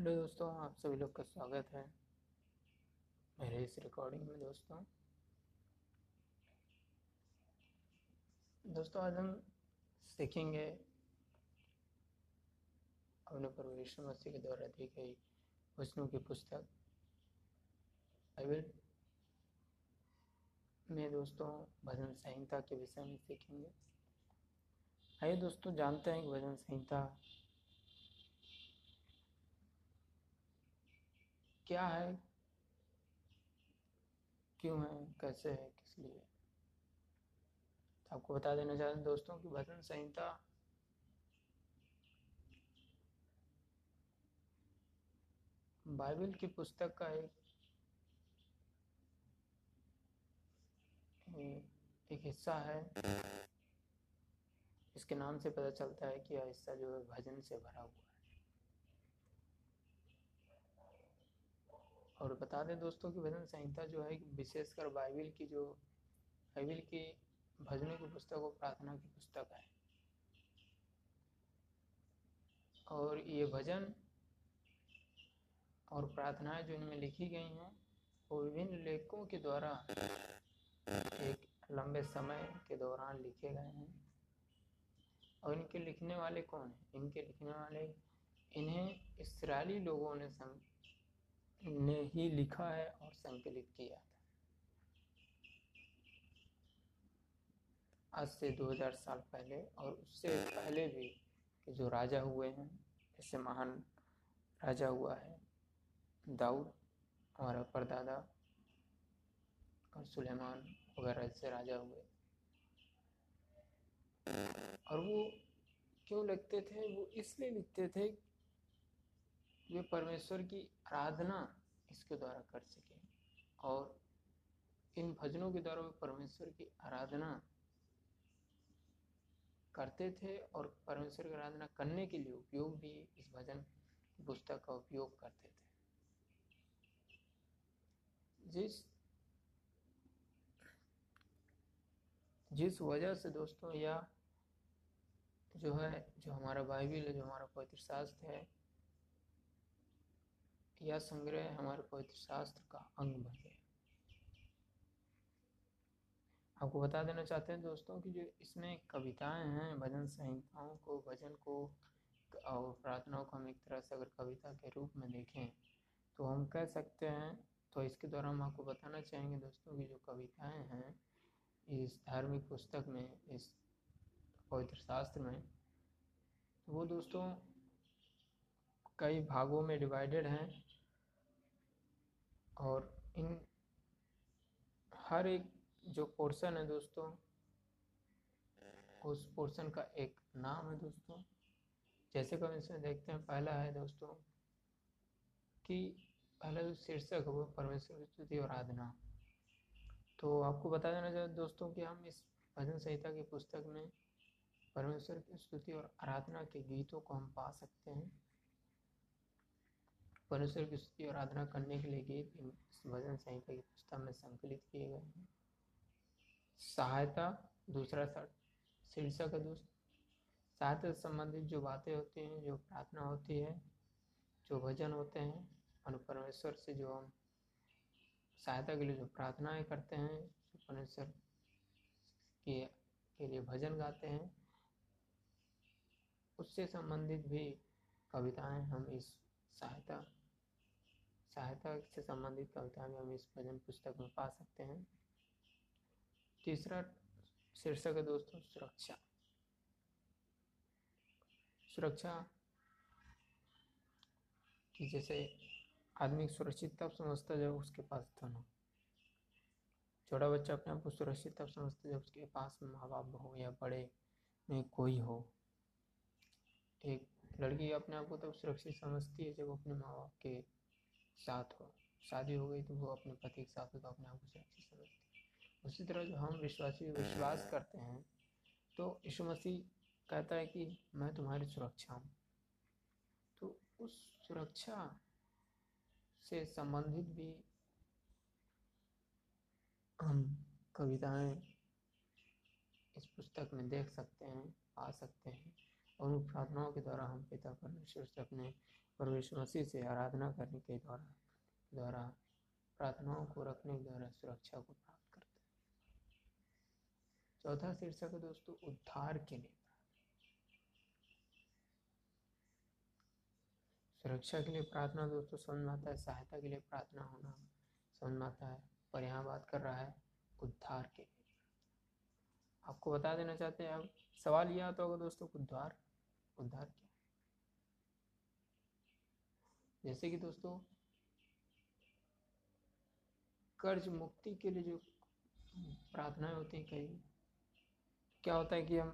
Hello दोस्तों, आप सभी लोग का स्वागत है मेरे इस रिकॉर्डिंग में दोस्तों। दोस्तों, आज हम सीखेंगे अपने प्रभु यीशु मसीह के द्वारा दी गई वचनों की पुस्तक। में दोस्तों, भजन संहिता के विषय में सीखेंगे। आइए दोस्तों, जानते हैं कि भजन संहिता क्या है? क्यों है? कैसे है? किस लिए? आपको बता देना चाहते हैं दोस्तों कि भजन संहिता बाइबल की पुस्तक का एक एक हिस्सा है। इसके नाम से पता चलता है कि यह हिस्सा जो है भजन से भरा हुआ है। और बता दें दोस्तों कि भजन संहिता जो है, विशेषकर बाइबिल की जो, बाइबिल की भजनों की पुस्तक और प्रार्थना की पुस्तक है। और ये भजन और प्रार्थनाएँ जो इनमें लिखी गई हैं, वो विभिन्न लेखकों के द्वारा एक लंबे समय के दौरान लिखे गए हैं। और इनके लिखने वाले कौन हैं? इनके लिखने वाले, इन्हें इसराइली लोगों ने ने ही लिखा है और संकलित किया था। आज से 2000 साल पहले और उससे पहले भी कि जो राजा हुए हैं जैसे महान राजा हुआ है, दाऊद हमारा परदादा और सुलेमान वगैरह से राजा हुए। और वो क्यों लिखते थे? वो इसलिए लिखते थे वे परमेश्वर की आराधना इसके द्वारा कर सके। और इन भजनों के द्वारा वे परमेश्वर की आराधना करते थे और परमेश्वर की आराधना करने के लिए उपयोग भी इस भजन पुस्तक का उपयोग करते थे। जिस जिस वजह से दोस्तों, या जो है, जो हमारा बाइबिल है, जो हमारा पवित्र शास्त्र है यह संग्रह हमारे पवित्र शास्त्र का अंग बन गया। आपको बता देना चाहते हैं दोस्तों कि जो इसमें कविताएँ हैं, भजन संहिताओं को, भजन को और प्रार्थनाओं को हम एक तरह से अगर कविता के रूप में देखें तो हम कह सकते हैं तो इसके द्वारा हम आपको बताना चाहेंगे दोस्तों की जो कविताएँ हैं, इस धार्मिक पुस्तक में, इस पवित्र शास्त्र में तो वो दोस्तों कई भागों में डिवाइडेड हैं। और इन हर एक जो पोर्शन है दोस्तों, उस पोर्शन का एक नाम है दोस्तों। जैसे कि हम इसमें देखते हैं, पहला है दोस्तों कि पहला जो शीर्षक है वो परमेश्वर की स्तुति और आराधना। तो आपको बता देना चाहिए दोस्तों कि हम इस भजन संहिता की पुस्तक में परमेश्वर की स्तुति और आराधना के गीतों को हम पा सकते हैं। परमेश्वर की स्तुति और आराधना करने के लिए गीत भजन संहिता की पुस्तक में संकलित किए गए हैं। सहायता, दूसरा शीर्षक है दोस्त। सहायता से संबंधित जो बातें होती हैं, जो प्रार्थना होती है, जो भजन होते हैं, और परमेश्वर से जो हम सहायता के लिए जो प्रार्थनाएँ करते हैं परमेश्वर के के लिए भजन गाते हैं, उससे संबंधित भी कविताएँ हम इस सहायता सहायता से संबंधित कविता में हम इस भजन पुस्तक में पा सकते हैं। तीसरा शीर्षक है दोस्तों, सुरक्षा। सुरक्षा कि जैसे आदमी सुरक्षित तब समझता जब उसके पास धन हो। छोटा बच्चा अपने आप को सुरक्षित तब समझता जब उसके पास माँ बाप हो या बड़े में कोई हो। एक लड़की अपने आप को तब सुरक्षित समझती है जब अपने माँ बाप के साथ हो। शादी हो गई तो वो अपने पति के साथ हो तो अपने आप को सुरक्षित समझती है। उसी तरह जो हम विश्वासी विश्वास करते हैं तो यीशु मसीह कहता है कि मैं तुम्हारी सुरक्षा हूँ। तो उस सुरक्षा से संबंधित भी हम कविताएँ इस पुस्तक में देख सकते हैं पा सकते हैं और उन प्रार्थनाओं के द्वारा हम पिता परमेश्वर से अपने परमेश्वर मसीह से आराधना करने के द्वारा द्वारा प्रार्थनाओं को रखने के द्वारा सुरक्षा को प्राप्त करते हैं। चौथा शीर्षक है दोस्तों, उद्धार के लिए। सुरक्षा के लिए प्रार्थना दोस्तों, समझ में आता है, सहायता के लिए प्रार्थना होना, समझ में आता है, पर यहाँ बात कर रहा है उद्धार के लिए। आपको बता देना चाहते हैं अब सवाल यह आता होगा दोस्तों, उद्धार उद्धार क्या? जैसे कि दोस्तों, कर्ज मुक्ति के लिए जो प्रार्थनाएँ होती हैं कई, क्या होता है कि हम,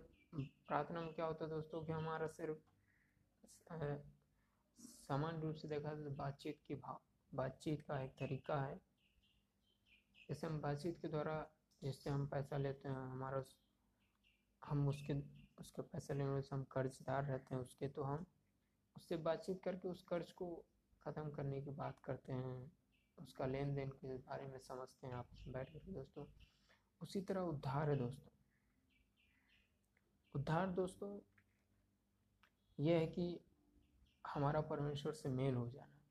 प्रार्थना में क्या होता है दोस्तों कि हमारा सिर्फ़ सामान्य रूप से देखा तो बातचीत की भाव बातचीत का एक तरीका है। जैसे हम बातचीत के द्वारा जिससे हम पैसा लेते हैं, हमारा हम उसके उसके पैसे लेने से हम कर्जदार रहते हैं उसके तो हम उससे बातचीत करके उस कर्ज को ख़त्म करने की बात करते हैं, उसका लेन देन के बारे में समझते हैं आपस में बैठ कर दोस्तों। उसी तरह उद्धार है दोस्तों। उद्धार दोस्तों यह है कि हमारा परमेश्वर से मेल हो जाना।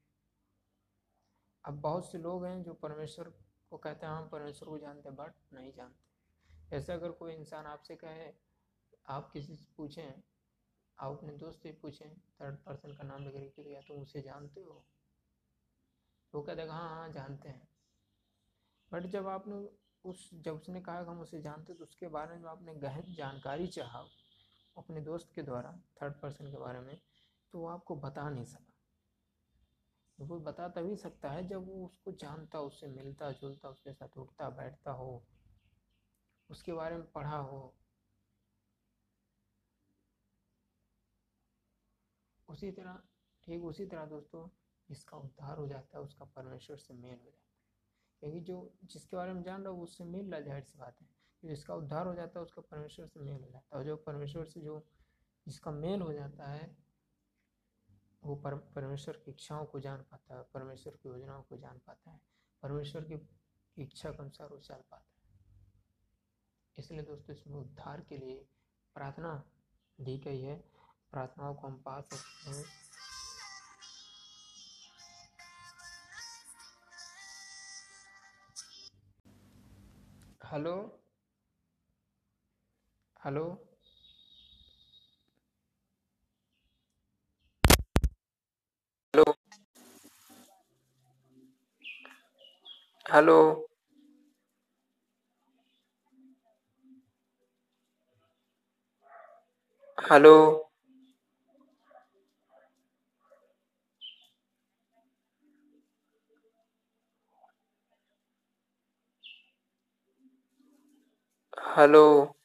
अब बहुत से लोग हैं जो परमेश्वर को कहते हैं हम परमेश्वर को जानते हैं, बट नहीं जानते। ऐसा अगर कोई इंसान आपसे कहे, आप किसी से पूछें आप अपने दोस्त से पूछें थर्ड पर्सन का नाम लेकर के या तुम उसे जानते हो। वो कहते हैं हाँ हाँ जानते हैं। बट जब आपने उस, जब उसने कहा कि हम उसे जानते तो उसके बारे में आपने गहन जानकारी चाहा अपने दोस्त के द्वारा थर्ड पर्सन के बारे में तो वो आपको बता नहीं सका। वो बता तभी सकता है जब वो उसको जानता, उससे मिलता जुलता उसके साथ उठता, बैठता हो, उसके बारे में पढ़ा हो उसी तरह ठीक उसी तरह दोस्तों जिसका उद्धार हो जाता है उसका परमेश्वर से मेल हो जाता है। क्योंकि जो जिसके बारे में जान रहा है उससे मेल रहा ज़ाहिर सी बात है। जिसका उद्धार हो जाता है उसका परमेश्वर से मेल हो जाता है। और जो परमेश्वर से जो जिसका मेल हो जाता है वो पर, परमेश्वर की इच्छाओं को जान पाता है परमेश्वर की योजनाओं को जान पाता है। परमेश्वर की इच्छा के अनुसार वो चल पाता है। इसलिए दोस्तों इसमें उद्धार के लिए प्रार्थना दी गई है। प्रार्थनाओं को हम पा सकते हैं। Hello? Hello? Hello? Hello? Hello? Hello.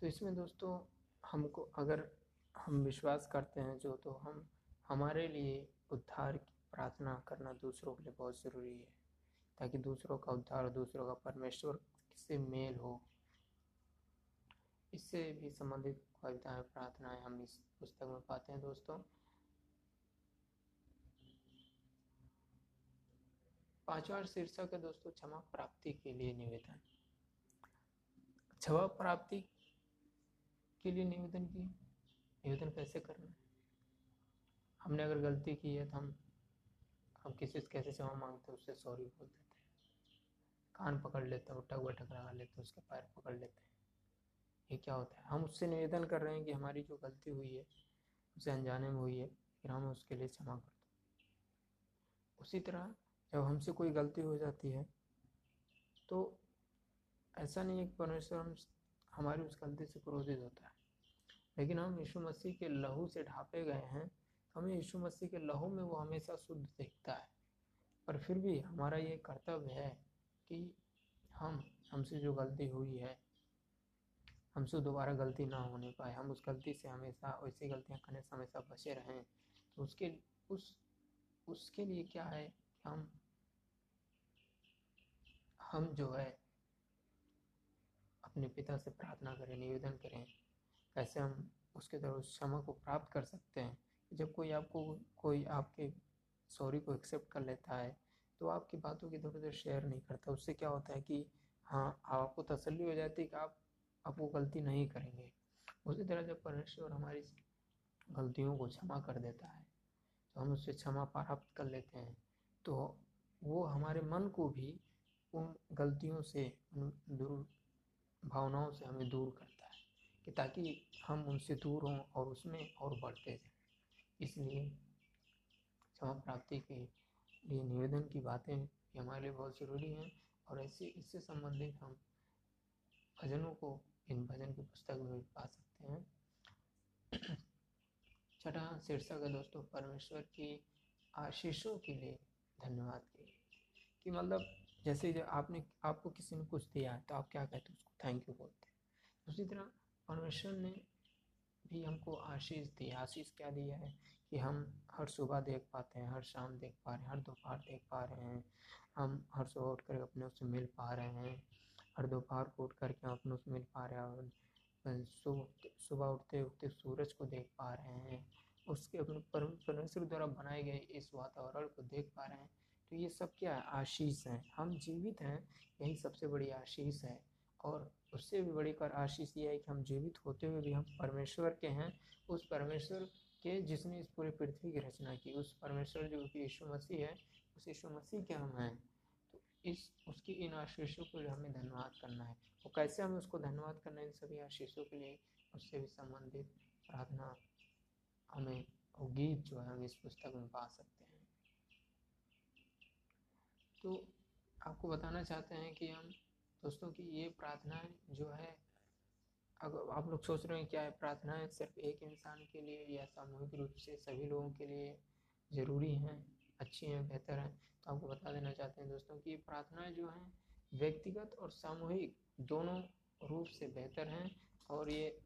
तो इसमें दोस्तों, हमको अगर हम विश्वास करते हैं जो तो हम हमारे लिए उद्धार की प्रार्थना करना दूसरों के लिए बहुत ज़रूरी है। ताकि दूसरों का उद्धार, दूसरों का परमेश्वर से मेल हो। इससे भी संबंधित कविताएँ प्रार्थनाएँ हम इस पुस्तक में पाते हैं दोस्तों। पांचवा शीर्षक है दोस्तों, क्षमा प्राप्ति के लिए निवेदन। क्षमा प्राप्ति के लिए निवेदन की, निवेदन कैसे करना है? हमने अगर गलती की है तो हम हम किसी से कैसे क्षमा मांगते हैं, उससे सॉरी बोल देते हैं। कान पकड़ लेते हैं उठक बैठक लगा लेते हैं, उसके पैर पकड़ लेते हैं। ये क्या होता है? हम उससे निवेदन कर रहे हैं कि हमारी जो गलती हुई है, उसे अनजाने में हुई है, फिर हम उसके लिए क्षमा कर दो। उसी तरह जब हमसे कोई गलती हो जाती है तो ऐसा नहीं है कि परमेश्वर हम हमारी उस गलती से क्रोधित होता है। लेकिन हम यीशु मसीह के लहू से ढापे गए हैं तो हमें यीशु मसीह के लहू में वो हमेशा शुद्ध दिखता है। पर फिर भी हमारा ये कर्तव्य है कि हम, हमसे जो गलती हुई है हमसे दोबारा गलती ना होने पाए। हम उस गलती से हमेशा, वैसी गलतियाँ करने से हमेशा बचे रहें। तो उसके, उस, उसके लिए क्या है हम हम जो है, अपने पिता से प्रार्थना करें, निवेदन करें। कैसे हम उसके उस क्षमा को प्राप्त कर सकते हैं? जब कोई आपको, कोई आपके सॉरी को एक्सेप्ट कर लेता है तो आपकी बातों की इधर उधर शेयर नहीं करता। उससे क्या होता है कि हाँ आपको तसल्ली हो जाती है कि आप आप वो गलती नहीं करेंगे। उसी तरह जब परमेश्वर हमारी गलतियों को क्षमा कर देता है तो हम उससे क्षमा प्राप्त कर लेते हैं तो वो हमारे मन को भी उन गलतियों से, उन दूर भावनाओं से हमें दूर करता है, कि ताकि हम उनसे दूर हों और उसमें और बढ़ते जाएँ। इसलिए क्षमा प्राप्ति के लिए निवेदन की बातें ये हमारे लिए बहुत ज़रूरी हैं, और ऐसे, इससे संबंधित हम भजनों को इन भजन की पुस्तक में पा सकते हैं। छठा शीर्षक है दोस्तों, परमेश्वर की आशीषों के लिए धन्यवाद के कि मतलब जैसे जब आपने, आपको किसी ने कुछ दिया है तो आप क्या कहते हैं उसको? थैंक यू बोलते हैं। उसी तरह, परमेश्वर ने भी हमको आशीष दी आशीष क्या दिया है? कि हम हर सुबह देख पाते हैं, हर शाम देख पा रहे हैं, हर दोपहर देख पा रहे हैं। हम हर सुबह उठ कर अपने उससे मिल पा रहे हैं। हर दोपहर को उठ करके अपने उससे मिल पा रहे हैं सुबह उठते उठते सूरज को देख पा रहे हैं। उसके अपने परमेश्वर द्वारा बनाए गए इस वातावरण को देख पा रहे हैं। तो ये सब क्या है आशीष है? हम जीवित हैं, यही सबसे बड़ी आशीष है। और उससे भी बड़ी कर आशीष ये है कि हम जीवित होते हुए भी हम परमेश्वर के हैं। उस परमेश्वर के जिसने इस पूरी पृथ्वी की रचना की, उस परमेश्वर जो कि यीशु मसीह है, उस यीशु मसीह के हम हैं। इस, उसकी इन आशीषों को हमें धन्यवाद करना है। तो कैसे हमें उसको धन्यवाद करना है, इन सभी आशीषों के लिए उससे भी संबंधित प्रार्थना हमें वो गीत जो है हम इस पुस्तक में पा सकते हैं। तो आपको बताना चाहते हैं कि हम दोस्तों की ये प्रार्थनाएँ जो है अगर आप लोग सोच रहे हैं क्या है प्रार्थनाएँ सिर्फ़ एक इंसान के लिए या सामूहिक रूप से सभी लोगों के लिए ज़रूरी हैं? अच्छी हैं बेहतर हैं तो आपको बता देना चाहते हैं दोस्तों कि प्रार्थनाएँ जो हैं व्यक्तिगत और सामूहिक दोनों रूप से बेहतर हैं और ये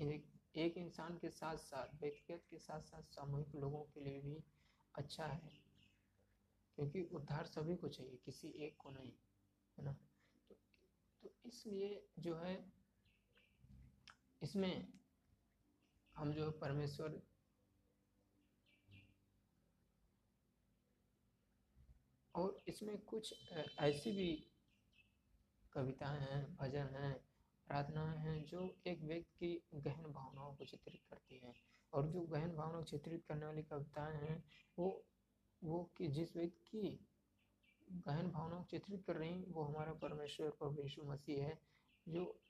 एक, एक इंसान के साथ साथ व्यक्तिगत के साथ साथ सामूहिक लोगों के लिए भी अच्छा है। क्योंकि उद्धार सभी को चाहिए किसी एक को नहीं है ना? तो, तो इसलिए जो है इसमें हम जो परमेश्वर और इसमें कुछ ऐसी भी कविताएँ हैं, भजन हैं प्रार्थनाएँ हैं, जो एक व्यक्ति की गहन भावनाओं को चित्रित करती हैं। और जो गहन भावनाओं को चित्रित करने वाली कविताएँ हैं, वो वो कि जिस व्यक्ति की गहन भावनाओं को चित्रित कर रही वो हमारा परमेश्वर, प्रभु यीशु मसीह है, जो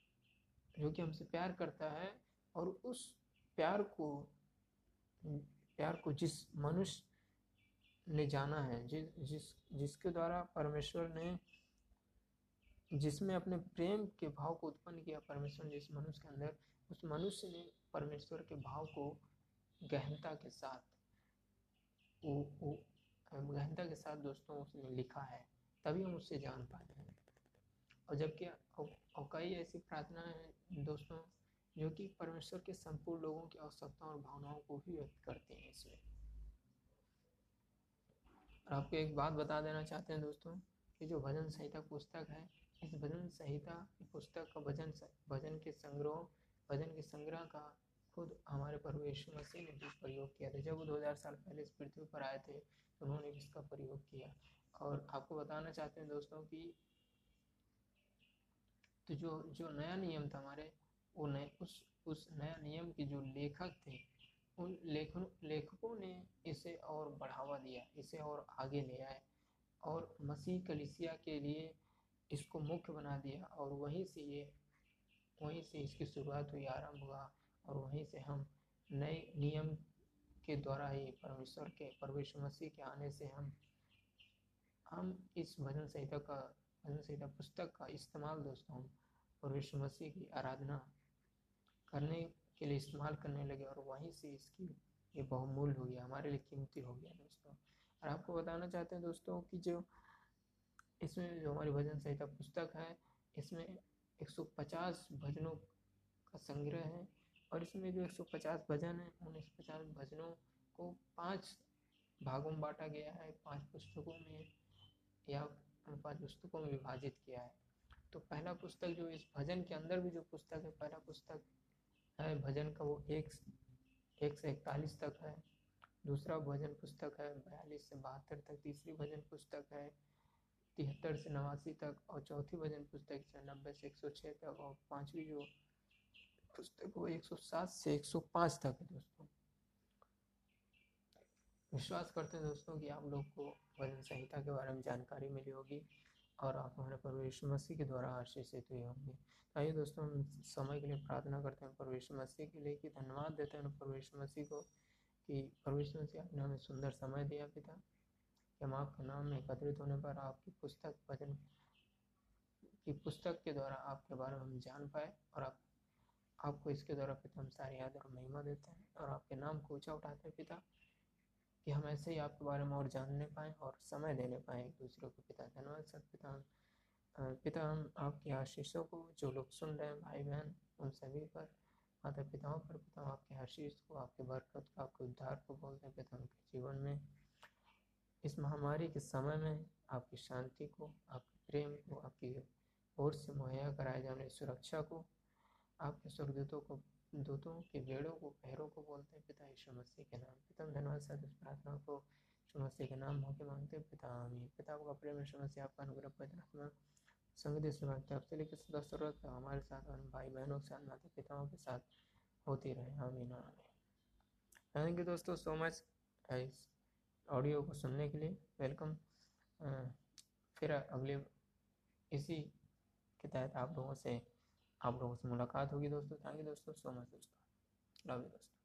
जो कि हमसे प्यार करता है और उस प्यार को प्यार को जिस मनुष्य ने जाना है, जिस जिस, जिसके द्वारा परमेश्वर ने, जिसमें अपने प्रेम के भाव को उत्पन्न किया, परमेश्वर ने जिस मनुष्य के अंदर, उस मनुष्य ने परमेश्वर के भाव को गहनता के साथ, वो वो, गहनता के साथ दोस्तों उसने लिखा है, तभी हम उससे जान पाते हैं। और जबकि और कई ऐसी प्रार्थनाएँ हैं दोस्तों, जो कि परमेश्वर के संपूर्ण लोगों की आवश्यकताओं और भावनाओं को भी व्यक्त करते हैं इसमें। और आपको एक बात बता देना चाहते हैं दोस्तों कि जो भजन संहिता पुस्तक है, इस भजन संहिता पुस्तक का भजन भजन के संग्रह, भजन के संग्रह का खुद हमारे यीशु मसीह ने भी प्रयोग किया था। जब वो 2000 साल पहले इस पृथ्वी पर आए थे तो उन्होंने इसका प्रयोग किया। और आपको बताना चाहते हैं दोस्तों कि तो जो जो नया नियम था हमारे, वो नए, उस उस नया नियम के जो लेखक थे उन लेखन, लेखकों ने इसे और बढ़ावा दिया, इसे और आगे ले आए और मसीह कलिसिया के लिए इसको मुख्य बना दिया और वहीं से ये, वहीं से इसकी शुरुआत हुई, आरंभ हुआ और वहीं से हम नए नियम के द्वारा ही परमेश्वर के, परमेश्वर मसीह के आने से हम हम इस भजन संहिता का, भजन संहिता पुस्तक का इस्तेमाल दोस्तों, हम परमेश्वर मसीह की आराधना करने के लिए इस्तेमाल करने लगे और वहीं से इसकी ये बहुमूल्य हो गया, हमारे लिए कीमती हो गया दोस्तों। और आपको बताना चाहते हैं दोस्तों कि जो इसमें जो हमारी भजन संहिता पुस्तक है, इसमें 150 भजनों का संग्रह है और इसमें जो 150 भजन है, उन 150 भजनों को पाँच भागों में बांटा गया है, पाँच पुस्तकों में या उन पाँच पुस्तकों में विभाजित किया है। तो पहला पुस्तक जो इस भजन के अंदर भी जो पुस्तक है, पहला पुस्तक है। भजन का वो एक एक से इकतालीस तक है। दूसरा भजन पुस्तक है बयालीस से बहत्तर तक। तीसरी भजन पुस्तक है तिहत्तर से नवासी तक। और चौथी भजन पुस्तक है नब्बे से एक सौ छः तक। और पाँचवीं जो पुस्तक वो एक सौ सात से एक सौ पाँच तक है दोस्तों। विश्वास करते हैं दोस्तों कि आप लोग को भजन संहिता के बारे में जानकारी मिली होगी। और आप हमारे परवेश मसीह के द्वारा आशीषित हुए होंगे। आइए दोस्तों, हम समय के लिए प्रार्थना करते हैं परवेश मसीह के लिए कि धन्यवाद देते हैं परवेश मसीह को कि परवेश मसीह आपने हमें सुंदर समय दिया पिता, कि हम आपके नाम में एकत्रित होने पर आपकी पुस्तक भजन की पुस्तक के द्वारा आपके बारे में हम जान पाए और आप, आपको इसके द्वारा पिता हम सारी याद और महिमा देते हैं और आपके नाम को ऊँचा उठाते हैं पिता। कि हम ऐसे ही आपके बारे में और जानने पाएँ और समय देने पाएँ एक दूसरे को। पिता, धन्यवाद सर, पिता। हम पिता, हम आपके आशीषों को जो लोग सुन रहे हैं भाई बहन उन सभी पर, माता पिताओं पर, पिता आपके आशीष को, आपके बरकत को, आपके उद्धार को बोलते हैं पिता, उनके जीवन में। इस महामारी के समय में आपकी शांति को, आपके प्रेम को, आपकी ओर से मुहैया कराए जाने सुरक्षा को, आपके स्वर्गदूतों को, दूतों के बेड़ों को बोलते हैं, पिता यीशु मसीह के नाम। पिता धन्यवाद सर इस प्रार्थना को, यीशु मसीह के नाम होके मांगते हैं, पिता, आमीन। पिता का प्रेम यीशु मसीह, आपका अनुग्रह, पवित्र आत्मा संग देश में मांगते आपसे लेकर सदा ज़रूरत हमारे साथ और भाई बहनों के साथ, माता पिताओं के साथ होती रहे। आमीन आमीन। थैंक यू दोस्तों सो मच इस ऑडियो को सुनने के लिए वेलकम फिर अगले, इसी के तहत आप लोगों से, आप लोगों से मुलाकात होगी दोस्तों। थैंक यू दोस्तों सो मच दोस्तों। लव यू दोस्तों।